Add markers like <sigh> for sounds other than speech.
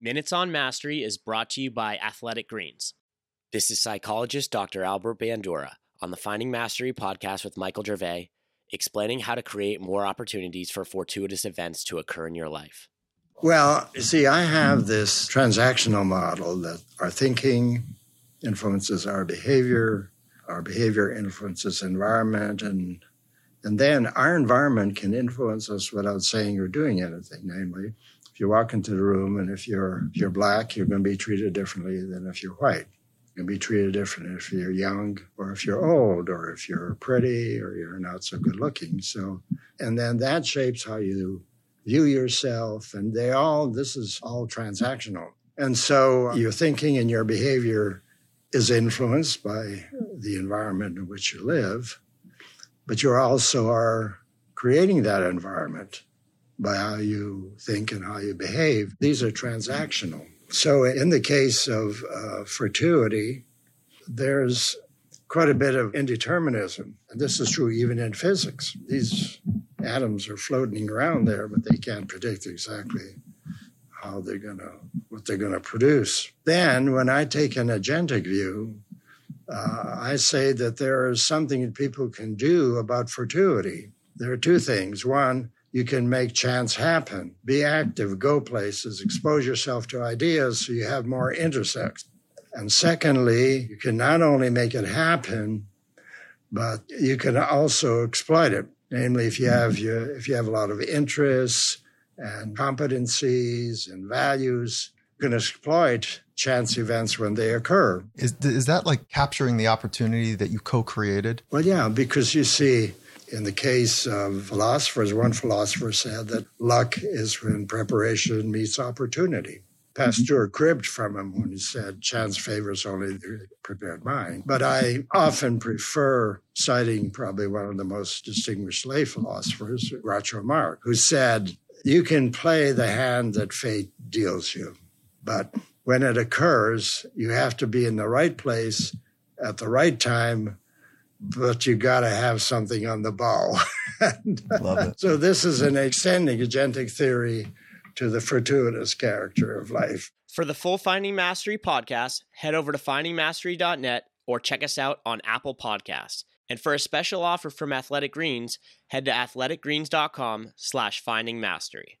Minutes on Mastery is brought to you by Athletic Greens. This is psychologist Dr. Albert Bandura on the Finding Mastery podcast with Michael Gervais, explaining how to create more opportunities for fortuitous events to occur in your life. Well, you see, I have this transactional model that our thinking influences our behavior, our behavior influences environment, and and then our environment can influence us without saying or doing anything. Namely, you walk into the room and if you're if you're black, you're going to be treated differently than if you're white. You're going to be treated differently if you're young or if you're old or if you're pretty or you're not so good looking. So, and then that shapes how you view yourself. And they all this is all transactional. And so your thinking and your behavior is influenced by the environment in which you live, but you also are creating that environment by how you think and how you behave. These are transactional. So, in the case of uh, fortuity, there's quite a bit of indeterminism. And this is true even in physics. These atoms are floating around there, but they can't predict exactly how they're going to, what they're going to produce. Then, when I take an agentic view, uh, I say that there is something that people can do about fortuity. There are two things. One, you can make chance happen. Be active, go places, expose yourself to ideas so you have more intersects. And secondly, you can not only make it happen, but you can also exploit it. Namely, if you have your, if you have a lot of interests and competencies and values, you can exploit chance events when they occur. Is is that like capturing the opportunity that you co-created? Well, yeah, because you see, in the case of philosophers, one philosopher said that luck is when preparation meets opportunity. Pasteur mm-hmm. cribbed from him when he said, chance favors only the prepared mind. But I often prefer citing probably one of the most distinguished lay philosophers, Groucho Marx, who said, You can play the hand that fate deals you, but when it occurs, you have to be in the right place at the right time but you got to have something on the ball. <laughs> Love it. So this is an extending agentic theory to the fortuitous character of life. For the full Finding Mastery podcast, head over to findingmastery.net or check us out on Apple Podcasts. And for a special offer from Athletic Greens, head to athleticgreens.com slash findingmastery.